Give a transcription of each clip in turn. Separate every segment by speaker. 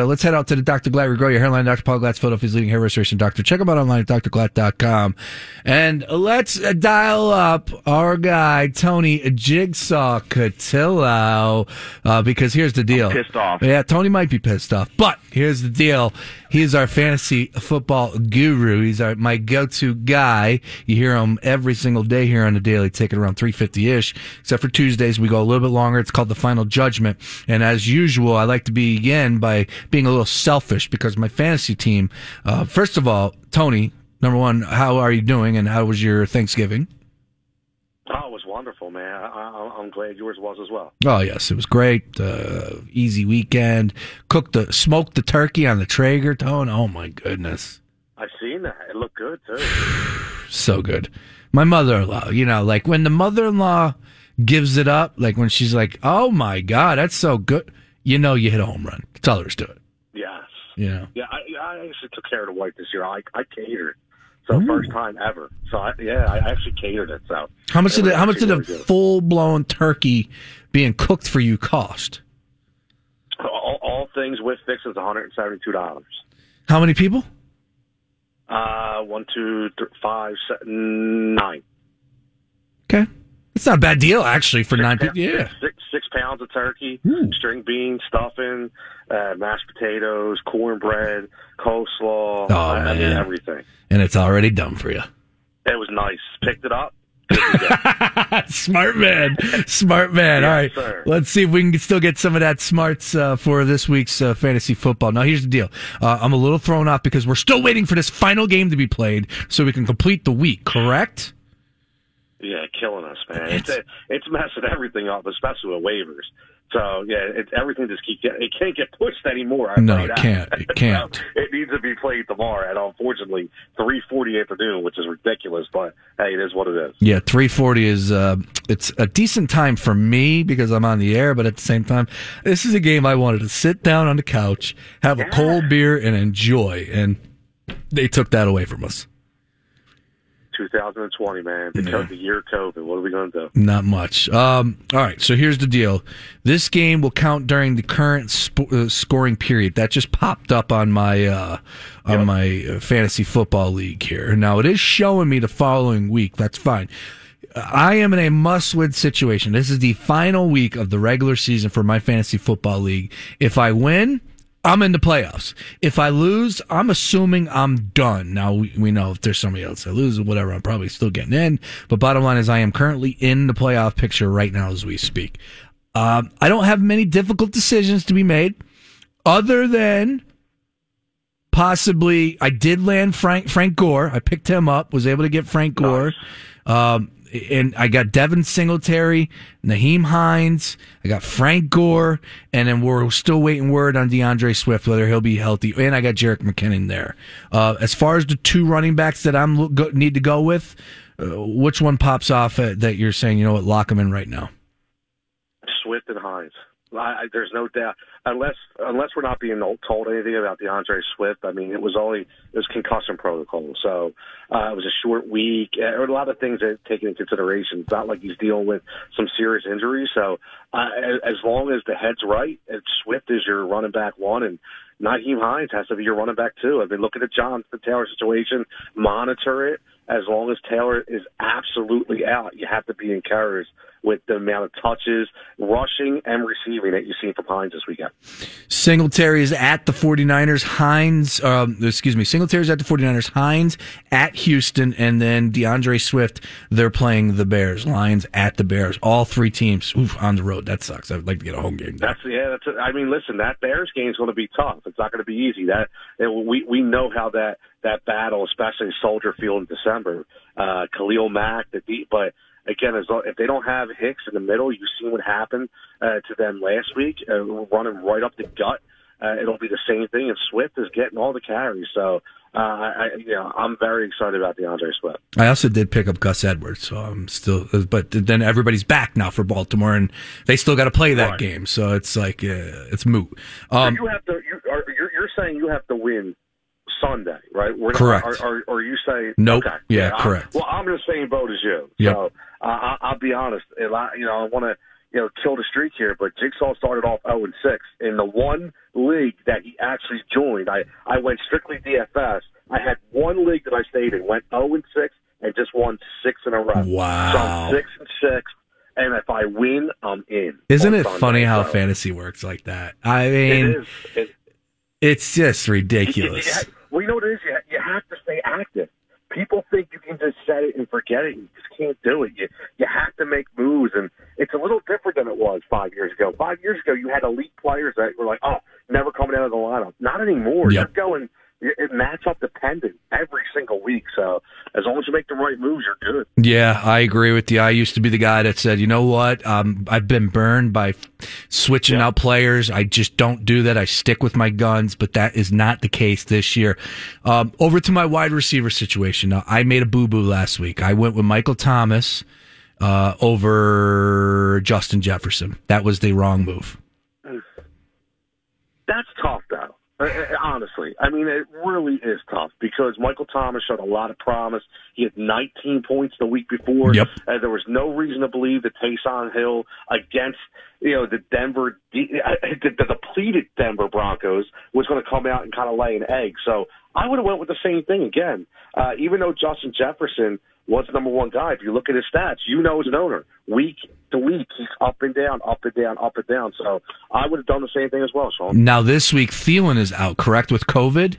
Speaker 1: Uh, let's head out to the Dr. Glatt Regrow Your Hairline. Dr. Paul Glatt's Philadelphia's leading hair restoration doctor. Check him out online at drglatt.com. And let's uh, dial up our guy, Tony Jigsaw Cotillo, uh, because here's the deal.
Speaker 2: pissed off.
Speaker 1: Yeah, Tony might be pissed off, but here's the deal. He's our fantasy football guru. He's our, my go-to guy. You hear him every single day here on the Daily Ticket around 350-ish, except for Tuesdays. We go a little bit longer. It's called the Final Judgment. And as usual, I like to begin by being a little selfish because my fantasy team, uh, first of all, Tony, number one, how are you doing and how was your Thanksgiving?
Speaker 2: Oh, it was wonderful, man. I, I'm glad yours was as well.
Speaker 1: Oh yes, it was great. Uh, easy weekend. Cooked the smoked the turkey on the Traeger tone. Oh my goodness,
Speaker 2: I've seen that. It looked good too.
Speaker 1: so good. My mother-in-law, you know, like when the mother-in-law gives it up, like when she's like, "Oh my god, that's so good," you know, you hit a home run. That's all there is to it. Know.
Speaker 2: Yeah, I, I actually took care of the wife this year. I, I catered. So first time ever. So I, yeah, I actually catered it. So
Speaker 1: How much did it, how much did a full-blown turkey being cooked for you cost?
Speaker 2: all, all things with fix is 172 dollars.
Speaker 1: How many people?
Speaker 2: Uh, one, two, th- five, seven, nine.
Speaker 1: Okay, it's not a bad deal actually for nine people. Yeah.
Speaker 2: six, six pounds of turkey,
Speaker 1: Ooh.
Speaker 2: string beans, stuffing, uh, mashed potatoes, cornbread, coleslaw.
Speaker 1: Oh,
Speaker 2: I, mean everything.
Speaker 1: and it's already done for you.
Speaker 2: It was nice. Picked it up. good to go.
Speaker 1: smart man, smart man. All right, let's see if we can still get some of that smarts uh, for this week's uh, fantasy football. Now, here's the deal: uh, I'm a little thrown off because we're still waiting for this final game to be played so we can complete the week. Correct?
Speaker 2: Yeah, killing us, man. It's it's messing everything up, especially with waivers. So yeah, it's everything just keep get, it can't get pushed anymore. I
Speaker 1: No, it can't. It can't.
Speaker 2: So, it needs to be played tomorrow at unfortunately three forty afternoon, which is ridiculous. But hey, it is what it is.
Speaker 1: Yeah, 340 is uh, it's a decent time for me because I'm on the air, but at the same time, this is a game I wanted to sit down on the couch, have a cold beer, and enjoy, and they took that away from us.
Speaker 2: 2020, man. Because
Speaker 1: Yeah.
Speaker 2: the year of COVID. What are we going to do?
Speaker 1: Not much. Um, all right, so here's the deal. This game will count during the current sp- uh, scoring period. That just popped up on my uh, on my uh, fantasy football league here. Now it is showing me the following week. That's fine. I am in a must-win situation. This is the final week of the regular season for my fantasy football league. If I win, I'm in the playoffs. If I lose, I'm assuming I'm done. Now we, we know if there's somebody else that loses, or whatever, I'm probably still getting in. But bottom line is, I am currently in the playoff picture right now as we speak. Um, I don't have many difficult decisions to be made, other than possibly I did land Frank Frank Gore. I picked him up, was able to get Frank Gore. Um, and I got Devin Singletary, Nyheim Hines, I got Frank Gore, and then we're still waiting word on DeAndre Swift whether he'll be healthy. And I got Jerick McKinnon there. Uh, as far as the two running backs that I'm need to go with, uh, which one pops off uh, that you're saying you know what lock them in right now?
Speaker 2: Swift and Hines. I, there's no doubt, unless unless we're not being told anything about DeAndre Swift. I mean, it was only it was concussion protocol, so uh, it was a short week. Uh, There a lot of things that taken into consideration. It's not like he's dealing with some serious injury. So uh, as, long as the head's right, and Swift is your running back one, and Nyheim Hines has to be your running back two. I mean, look at the Jonathan Taylor situation, monitor it. As long as Taylor is absolutely out, you have to be encouraged with the amount of touches, rushing and receiving that you've seen from Hines this weekend.
Speaker 1: Singletary is at the 49ers. Hines, um, excuse me, Singletary is at the 49ers. Hines at Houston. And then DeAndre Swift, they're playing the Bears. Lions at the Bears. All three teams oof, on the road. That sucks. I'd like to get a home game. There.
Speaker 2: That's yeah. That's. I mean, listen, that Bears game is going to be tough. It's not going to be easy. That and we we know how that that battle, especially Soldier Field in December. Uh, Khalil Mack, the deep, but again, as long, if they don't have Hicks in the middle, you've seen what happened uh, to them last week, uh, running right up the gut. Uh, it'll be the same thing, and Swift is getting all the carries. So, uh, I, you know, I'm very excited about DeAndre Swift.
Speaker 1: I also did pick up Gus Edwards, so I'm still. But then everybody's back now for Baltimore, and they still got to play that
Speaker 2: Right.
Speaker 1: game. So it's like uh, it's moot. Um,
Speaker 2: you have to. You, are, you're, you're saying you have to win Sunday, right? We're not-
Speaker 1: Correct.
Speaker 2: Or, or, or you say
Speaker 1: Nope.
Speaker 2: Okay.
Speaker 1: Yeah,
Speaker 2: I'm-
Speaker 1: correct.
Speaker 2: well, I'm in the same boat as you.
Speaker 1: Yep.
Speaker 2: So uh, I, I'll be honest. I, you know, I want to you know, kill the streak here, but Jigsaw started off 0 and 6. In the one league that he actually joined, I, I went strictly DFS. I had one league that I stayed in, went 0 and 6, and just won six in a row.
Speaker 1: Wow.
Speaker 2: So I'm 6 and 6. And if I win, I'm in.
Speaker 1: Isn't it
Speaker 2: Sunday,
Speaker 1: funny how
Speaker 2: so
Speaker 1: fantasy works like that? I mean,
Speaker 2: is. It,
Speaker 1: it's just ridiculous.
Speaker 2: you- well, you know what it is? You, you have to stay active. People think you can just set it and forget it. You just can't do it. You you have to make moves, and it's a little different than it was five years ago. Five years ago, you had elite players that were like, "Oh, never coming out of the lineup." Not anymore.
Speaker 1: Yep.
Speaker 2: You're going it matchup dependent every single week. So as long as you make the right moves, you're good.
Speaker 1: Yeah, I agree with you. I used to be the guy that said, you know what? Um, I've been burned by switching
Speaker 2: Yeah.
Speaker 1: out players. I just don't do that. I stick with my guns, but that is not the case this year. Um, over to my wide receiver situation. Now, I made a boo boo last week. I went with Michael Thomas uh, over Justin Jefferson. That was the wrong move.
Speaker 2: That's tough, though. Uh, uh, Honestly, I mean, it really is tough because Michael Thomas showed a lot of promise. He had 19 points the week before.
Speaker 1: Yep.
Speaker 2: Uh, there was no reason to believe that Taysom Hill against you know the Denver, de- uh, the, the depleted Denver Broncos was going to come out and kind of lay an egg. So I would have went with the same thing again. Uh, even though Justin Jefferson was the number one guy, if you look at his stats, you know as an owner, week to week, he's up and down, up and down, up and down. So I would have done the same thing as well, Sean.
Speaker 1: Now, this week, Thielen is out, correct, with COVID?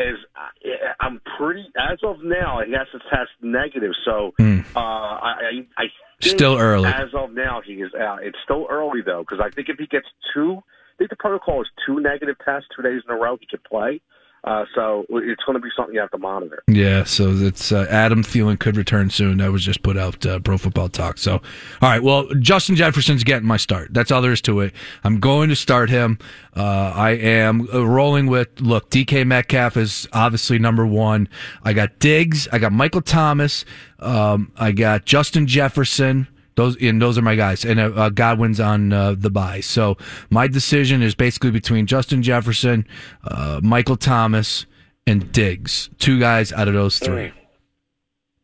Speaker 2: is uh, I'm pretty as of now. He has to test negative, so
Speaker 1: Hmm.
Speaker 2: uh, I I,
Speaker 1: Still early.
Speaker 2: As of now, he is out. It's still early though, because I think if he gets two, I think the protocol is two negative tests two days in a row, he could play. Uh, so it's going to be something you have to monitor.
Speaker 1: Yeah, so it's uh, Adam Thielen could return soon. That was just put out uh, Pro Football Talk. So, all right, well, Justin Jefferson's getting my start. That's all there is to it. I'm going to start him. Uh, I am uh, rolling with look. DK Metcalf is obviously number one. I got Diggs. I got Michael Thomas. Um, I got Justin Jefferson. Those and those are my guys, and uh, uh, Godwin's on uh, the buy. So my decision is basically between Justin Jefferson, uh, Michael Thomas, and Diggs. Two guys out of those three.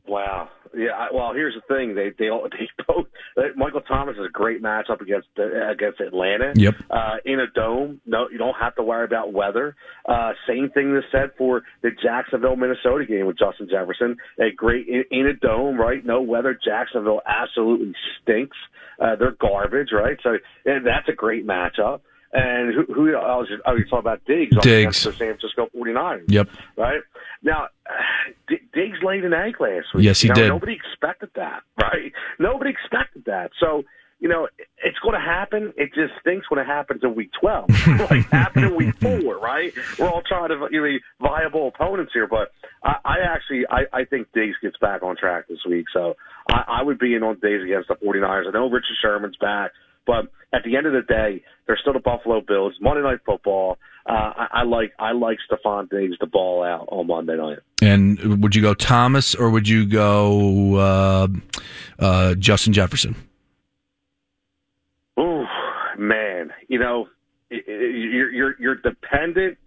Speaker 2: Wow. Yeah. Well, here's the thing. They they all they both. Uh, Michael Thomas is a great matchup against uh, against Atlanta.
Speaker 1: Yep.
Speaker 2: Uh, in a dome, no, you don't have to worry about weather. Uh, same thing is said for the Jacksonville Minnesota game with Justin Jefferson. A great in, in a dome, right? No weather. Jacksonville absolutely stinks. Uh, they're garbage, right? So and that's a great matchup. And who, who else? Oh, you're talking about Diggs
Speaker 1: Diggs.
Speaker 2: the San Francisco 49ers
Speaker 1: Yep.
Speaker 2: right? Now, D- Diggs laid an egg last week.
Speaker 1: Yes, he
Speaker 2: know,
Speaker 1: did.
Speaker 2: Nobody expected that, right? Nobody expected that. So, you know, it's going to happen. It just stinks when it happens in week 12. like, happened in week four, right? We're all trying to you know, be viable opponents here, but I, I actually, I, I think Diggs gets back on track this week. So I, I would be in on Diggs against the 49ers. I know Richard Sherman's back. But at the end of the day, they're still the Buffalo Bills. Monday Night Football. Uh, I, I like I like Stefon Diggs to ball out on Monday night.
Speaker 1: And would you go Thomas or would you go uh, uh, Justin Jefferson?
Speaker 2: Ooh, man, you know, you're you're you're dependent.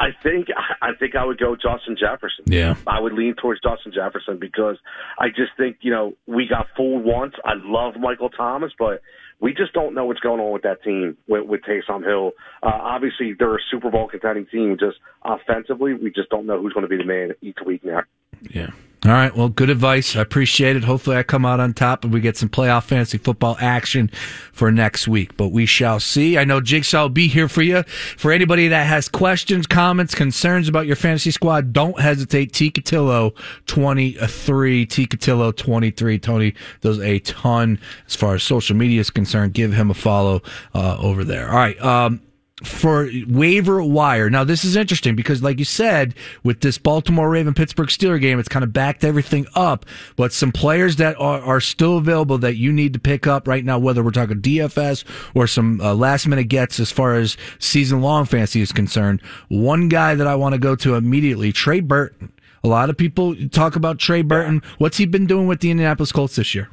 Speaker 2: I think I think I would go Justin Jefferson.
Speaker 1: Yeah.
Speaker 2: I would lean towards Justin Jefferson because I just think you know we got fooled once. I love Michael Thomas, but we just don't know what's going on with that team with, with Taysom Hill. Uh, obviously, they're a Super Bowl contending team. Just offensively, we just don't know who's going to be the man each week now.
Speaker 1: Yeah. All right. Well, good advice. I appreciate it. Hopefully, I come out on top and we get some playoff fantasy football action for next week. But we shall see. I know Jigsaw will be here for you. For anybody that has questions, comments, concerns about your fantasy squad, don't hesitate. T. Cotillo 23, T. Cotillo 23. Tony does a ton as far as social media is concerned. Give him a follow uh, over there. All right. Um, for waiver wire. Now, this is interesting because, like you said, with this Baltimore Raven Pittsburgh Steeler game, it's kind of backed everything up. But some players that are, are still available that you need to pick up right now, whether we're talking DFS or some uh, last minute gets as far as season long fantasy is concerned. One guy that I want to go to immediately, Trey Burton. A lot of people talk about Trey Burton. What's he been doing with the Indianapolis Colts this year?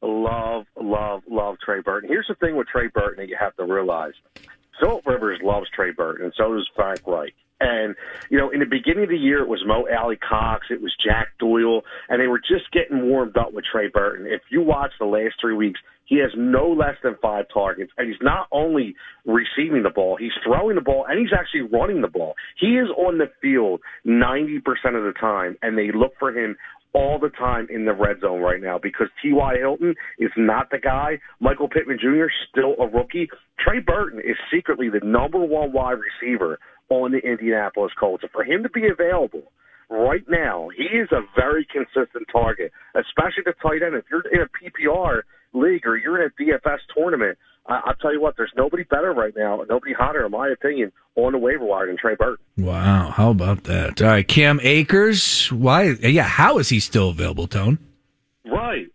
Speaker 2: Love, love, love Trey Burton. Here's the thing with Trey Burton that you have to realize. Philip Rivers loves Trey Burton, and so does Frank Reich. And, you know, in the beginning of the year, it was Mo Alie-Cox, it was Jack Doyle, and they were just getting warmed up with Trey Burton. If you watch the last three weeks, he has no less than five targets, and he's not only receiving the ball, he's throwing the ball, and he's actually running the ball. He is on the field 90% of the time, and they look for him all the time in the red zone right now because T.Y. Hilton is not the guy. Michael Pittman Jr. still a rookie. Trey Burton is secretly the number one wide receiver on the Indianapolis Colts. And for him to be available right now, he is a very consistent target, especially the tight end. If you're in a PPR league or you're in a DFS tournament, I, I'll tell you what, there's nobody better right now, nobody hotter, in my opinion, on the waiver wire than Trey Burton.
Speaker 1: Wow, how about that? All right, Cam Akers, why? Yeah, how is he still available, Tone?
Speaker 2: Right,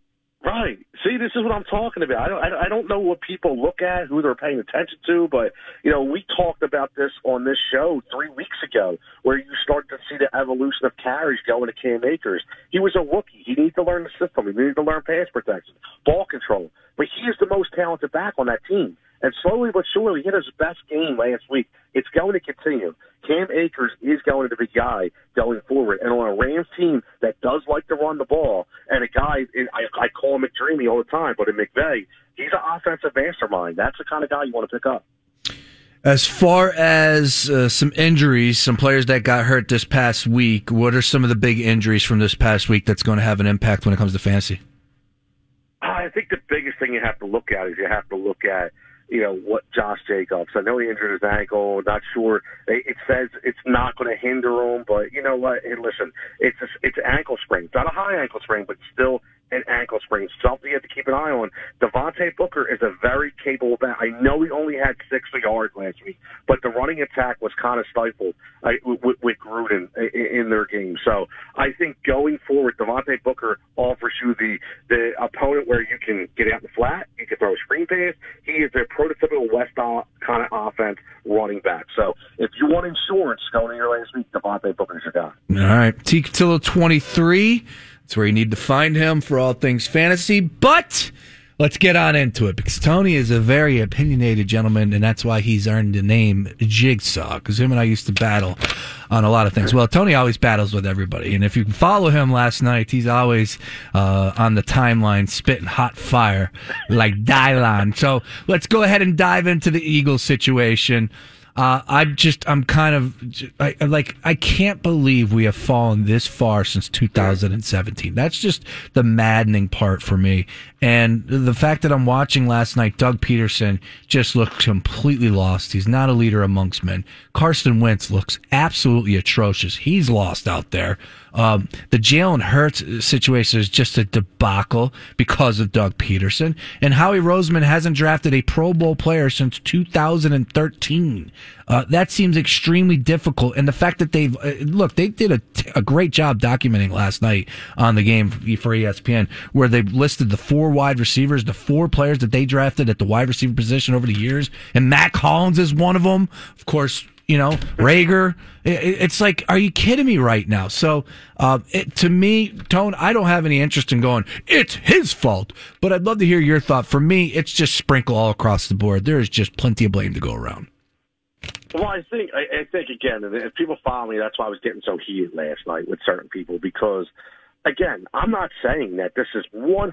Speaker 2: right. See, this is what I'm talking about. I don't, I don't know what people look at, who they're paying attention to, but you know, we talked about this on this show three weeks ago, where you start to see the evolution of carries going to Cam Akers. He was a rookie. He needed to learn the system. He needed to learn pass protection, ball control. But he is the most talented back on that team. And slowly but surely, he had his best game last week. It's going to continue. Cam Akers is going to be the guy going forward. And on a Rams team that does like to run the ball, and a guy, I, I call him McDreamy all the time, but in McVay, he's an offensive mastermind. That's the kind of guy you want to pick up.
Speaker 1: As far as uh, some injuries, some players that got hurt this past week, what are some of the big injuries from this past week that's going to have an impact when it comes to fantasy?
Speaker 2: I think the biggest thing you have to look at is you have to look at you know what Josh Jacobs. I know he injured his ankle. Not sure. It says it's not going to hinder him, but you know what? Hey, listen, it's a, it's an ankle sprain. It's not a high ankle sprain, but still an ankle sprain. Something you have to keep an eye on. Devontae Booker is a very capable back. I know he only had 60 yards last week, but the running attack was kind of stifled uh, with, with Gruden in their game. So I think going forward, Devontae Booker offers you the the opponent where you can get out in the flat, you can throw a screen pass. He is a prototypical West kind of offense running back. So if you want insurance going in your last week, Devontae Booker is your guy.
Speaker 1: All right, T. Cotillo 23. That's where you need to find him for all things fantasy. But let's get on into it because Tony is a very opinionated gentleman, and that's why he's earned the name Jigsaw. Because him and I used to battle on a lot of things. Well, Tony always battles with everybody, and if you can follow him last night, he's always uh, on the timeline spitting hot fire like Dylon. So let's go ahead and dive into the Eagles situation. Uh, I'm just, I'm kind of I, like, I can't believe we have fallen this far since 2017. That's just the maddening part for me. And the fact that I'm watching last night, Doug Pederson just looked completely lost. He's not a leader amongst men. Carson Wentz looks absolutely atrocious. He's lost out there. Um, the Jalen Hurts situation is just a debacle because of Doug Pederson. And Howie Roseman hasn't drafted a Pro Bowl player since 2013. Uh, that seems extremely difficult. And the fact that they've, uh, look, they did a, a great job documenting last night on the game for ESPN, where they listed the four wide receivers, the four players that they drafted at the wide receiver position over the years. And Mack Hollins is one of them. Of course, you know, Reagor. It's like, are you kidding me right now? So, uh, it, to me, Tone, I don't have any interest in going, it's his fault, but I'd love to hear your thought. For me, it's just sprinkle all across the board. There is just plenty of blame to go around.
Speaker 2: Well, I think I, I think again, if people follow me, that's why I was getting so heated last night with certain people because, again, I'm not saying that this is 100%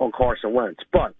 Speaker 2: on Carson Wentz, but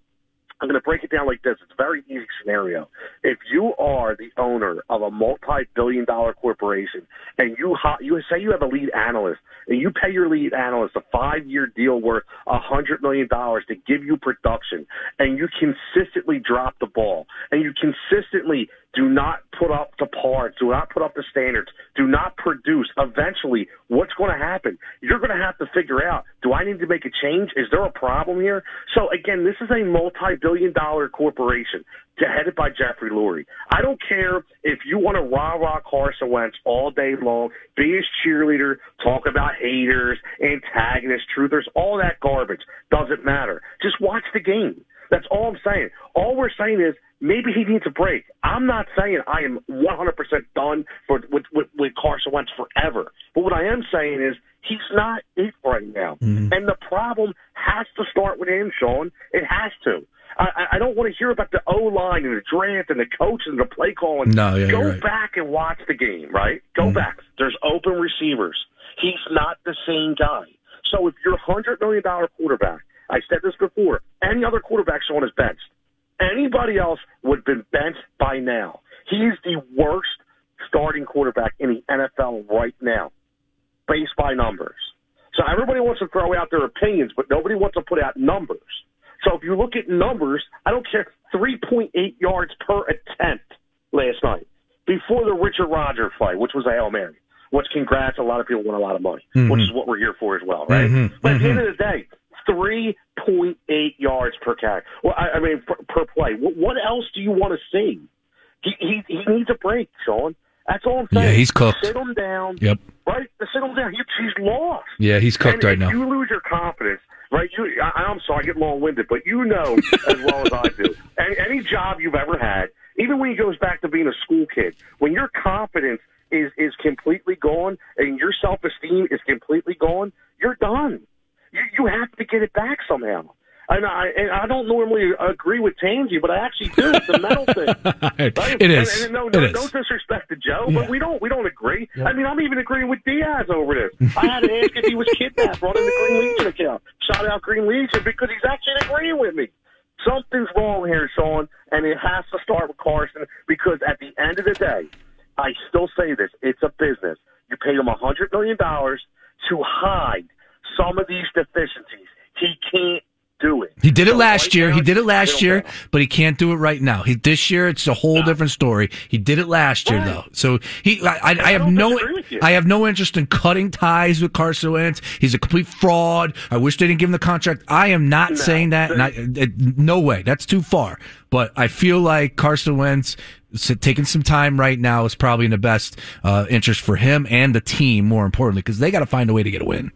Speaker 2: I'm going to break it down like this. It's a very easy scenario. If you are the owner of a multi-billion dollar corporation and you you say you have a lead analyst and you pay your lead analyst a five-year deal worth a hundred million dollars to give you production and you consistently drop the ball and you consistently do not put up the par, do not put up the standards, do not produce. Eventually, what's going to happen? You're going to have to figure out, do I need to make a change? Is there a problem here? So again, this is a multi-billion dollar corporation headed by Jeffrey Lurie. I don't care if you want to rah-rah Carson Wentz all day long, be his cheerleader, talk about haters, antagonists, truthers, all that garbage. Doesn't matter. Just watch the game. That's all I'm saying. All we're saying is maybe he needs a break. I'm not saying I am 100% done for with, with, with Carson Wentz forever. But what I am saying is he's not it right now. Mm-hmm. And the problem has to start with him, Sean. It has to. I, I don't want to hear about the O line and the draft and the coach and the play calling.
Speaker 1: No, yeah,
Speaker 2: Go
Speaker 1: right.
Speaker 2: back and watch the game, right? Go
Speaker 1: Mm-hmm.
Speaker 2: back. There's open receivers. He's not the same guy. So if you're a hundred million dollar quarterback, I said this before, any other quarterback's on his bench. Anybody else would have been benched by now. He's the worst starting quarterback in the NFL right now, based by numbers. So everybody wants to throw out their opinions, but nobody wants to put out numbers. So if you look at numbers, I don't care, 3.8 yards per attempt last night before the Richard Rodgers fight, which was a Hail Mary. Which congrats, a lot of people won a lot of money, which is what we're here for as well, right?
Speaker 1: Mhm,
Speaker 2: But at the end of the day, 3.8 yards per carry. Well, I, I mean, per, per play. What, what else do you want to see? He, he he needs a break, Sean. That's all I'm saying.
Speaker 1: Yeah, he's cooked.
Speaker 2: Sit him down.
Speaker 1: Yep.
Speaker 2: Right? Sit him down. He, he's lost.
Speaker 1: Yeah, he's cooked
Speaker 2: and
Speaker 1: right now.
Speaker 2: you lose your confidence, right? You, I, I'm sorry, I get long winded, but you know as well as I do. Any, any job you've ever had, even when he goes back to being a school kid, when your confidence is is completely gone and your self esteem is completely gone, you're done. You you have to get it back somehow. And I and I don't normally agree with Tansy, but I actually do. It's a mental thing. Right?
Speaker 1: it is.
Speaker 2: And, and no,
Speaker 1: it
Speaker 2: no,
Speaker 1: is.
Speaker 2: no disrespect to Joe,
Speaker 1: Yeah.
Speaker 2: but we don't we don't agree. I mean, I'm even agreeing with Diaz over this. I had to ask if he was kidnapped, brought in the Green Legion account. Shout out Green Legion because he's actually agreeing with me. Something's wrong here, Sean, and it has to start with Carson because at the end of the day, I still say this: it's a business. You pay him a hundred million dollars to hide some of these deficiencies. He can't do it.
Speaker 1: He did it last
Speaker 2: right
Speaker 1: year.
Speaker 2: now,
Speaker 1: He did it last year, but he can't do it right now. He this year it's a whole different story. He did it last year
Speaker 2: Right.
Speaker 1: though, so he. I, I, I have no.
Speaker 2: disagree with you.
Speaker 1: I have no interest in cutting ties with Carson Wentz. He's a complete fraud. I wish they didn't give him the contract. I am not
Speaker 2: No.
Speaker 1: saying that. And I, no way. That's too far. But I feel like Carson Wentz taking some time right now is probably in the best uh, interest for him and the team. More importantly, because they got to find a way to get a win.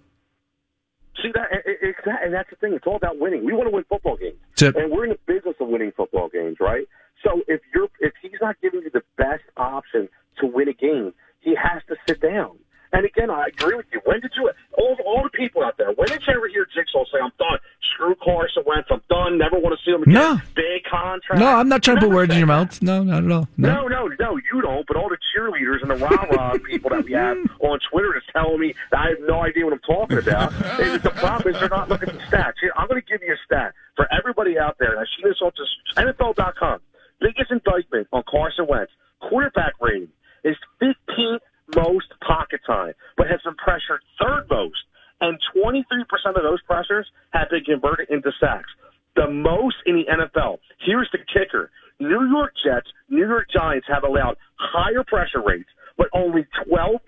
Speaker 2: See that, it- it- it's that, and that's the thing. It's all about winning. We want to win football games, and we're in the business of winning football games, right? So if you're if he's not giving you the best option to win a game, he has to sit down. And again, I agree with you. When did you all all the people out there? When did you ever hear Jigsaw say, "I'm done. Screw Carson Wentz. I'm done. Never want to see him again."
Speaker 1: No.
Speaker 2: Big contract.
Speaker 1: No, I'm not trying to put words in your mouth. No, not at all.
Speaker 2: No, no, no, you don't. But all the cheerleaders and the rah rah people that we have on Twitter is telling me that I have no idea what I'm talking about. and the problem is they're not looking at the stats. Here, I'm going to give you a stat for everybody out there. And I see this on just NFL.com. Biggest indictment on Carson Wentz quarterback rating is 15th most pocket time, but has been pressured third most. And 23% of those pressures have been converted into sacks. The most in the NFL. Here's the kicker. New York Jets, New York Giants have allowed higher pressure rates, but only 12%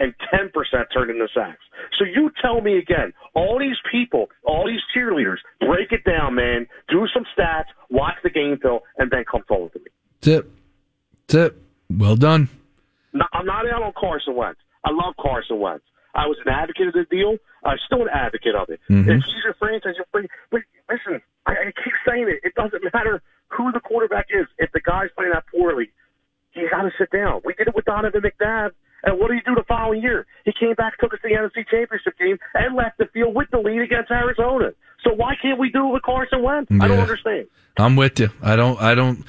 Speaker 2: and 10% turned into sacks. So you tell me again, all these people, all these cheerleaders, break it down, man. Do some stats, watch the game film, and then come forward to me.
Speaker 1: Tip. Tip. Well done.
Speaker 2: No, I'm not out on Carson Wentz. I love Carson Wentz. I was an advocate of the deal. I'm still an advocate of it.
Speaker 1: Mhm.
Speaker 2: If he's your franchise, you're free. But listen, I, I keep saying it. It doesn't matter who the quarterback is. If the guy's playing that poorly, he's got to sit down. We did it with Donovan McNabb. And what did he do the following year? He came back, took us to the NFC Championship game, and left the field with the lead against Arizona. So why can't we do it with Carson Wentz? I don't understand.
Speaker 1: I'm with you. I don't. I don't.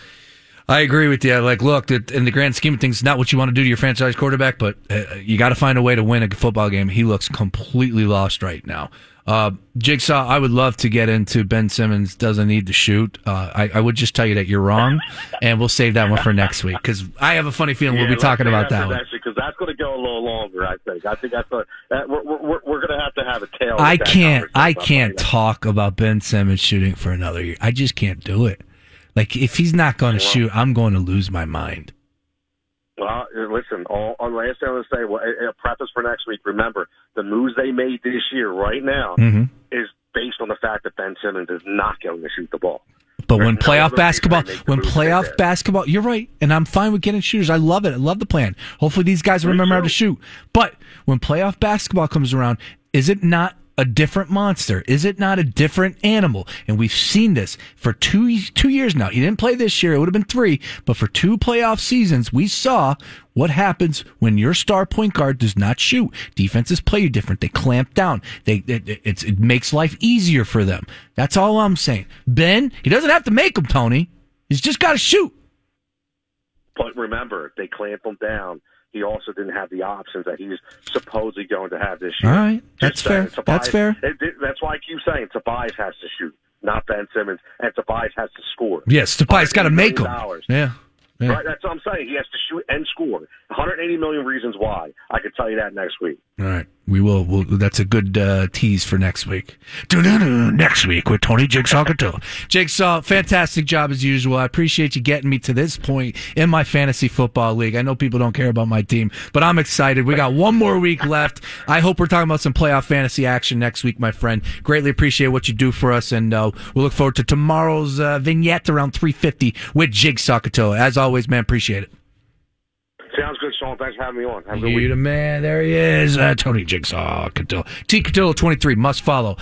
Speaker 1: I agree with you. Like, look, that in the grand scheme of things, not what you want to do to your franchise quarterback, but uh, you got to find a way to win a football game. He looks completely lost right now. Uh, Jigsaw, I would love to get into Ben Simmons doesn't need to shoot. Uh, I, I would just tell you that you're wrong, and we'll save that one for next week because I have a funny feeling we'll be talking about that one.
Speaker 2: because that's going to go a little longer. I think. I think that's a, that, we're we're, we're going to have to have a tail.
Speaker 1: I can't. I can't talk about Ben Simmons shooting for another year. I just can't do it. Like if he's not going to shoot, I'm going to lose my mind.
Speaker 2: Well, listen. All, all last thing I'm going to say. Well, uh, preface for next week. Remember, the moves they made this year, right now,
Speaker 1: hmm
Speaker 2: is based on the fact that Ben Simmons is not going to shoot the ball.
Speaker 1: But when
Speaker 2: There's no
Speaker 1: playoff
Speaker 2: other
Speaker 1: basketball,
Speaker 2: reason they make the
Speaker 1: when playoff basketball, you're right, and I'm fine with getting shooters. I love it. I love the plan. Hopefully, these guys remember how to shoot. But when playoff basketball comes around, is it not a different monster? Is it not a different animal? And we've seen this for two two years now. He didn't play this year; it would have been three. But for two playoff seasons, we saw what happens when your star point guard does not shoot. Defenses play you different. They clamp down. They it, it makes life easier for them. That's all I'm saying. Ben, he doesn't have to make them, Tony. He's just got to shoot.
Speaker 2: But remember, they clamp them down he also didn't have the options that he's supposedly going to have this year.
Speaker 1: All right, that's fair. Tobias, that's fair.
Speaker 2: It, it, that's why I keep saying Tobias has to shoot, not Ben Simmons, and Tobias has to score.
Speaker 1: Yes, Tobias got to make them. Yeah.
Speaker 2: Yeah. Right, that's what I'm saying. He has to shoot and score. 180 million reasons why. I could tell you that next week.
Speaker 1: All right, we will. We'll, that's a good uh, tease for next week. Next week with Tony Jigsaw Cotillo. Jigsaw, fantastic job as usual. I appreciate you getting me to this point in my fantasy football league. I know people don't care about my team, but I'm excited. We got one more week left. I hope we're talking about some playoff fantasy action next week, my friend. Greatly appreciate what you do for us, and uh, we'll look forward to tomorrow's uh, vignette around 3:50 with Jigsaw Cotillo. As always, man, appreciate it.
Speaker 2: Sounds good, Sean. Thanks for having me on. Have a good you week.
Speaker 1: the man. There he is. Uh, Tony Jigsaw Cotillo. T Cotillo 23. Must follow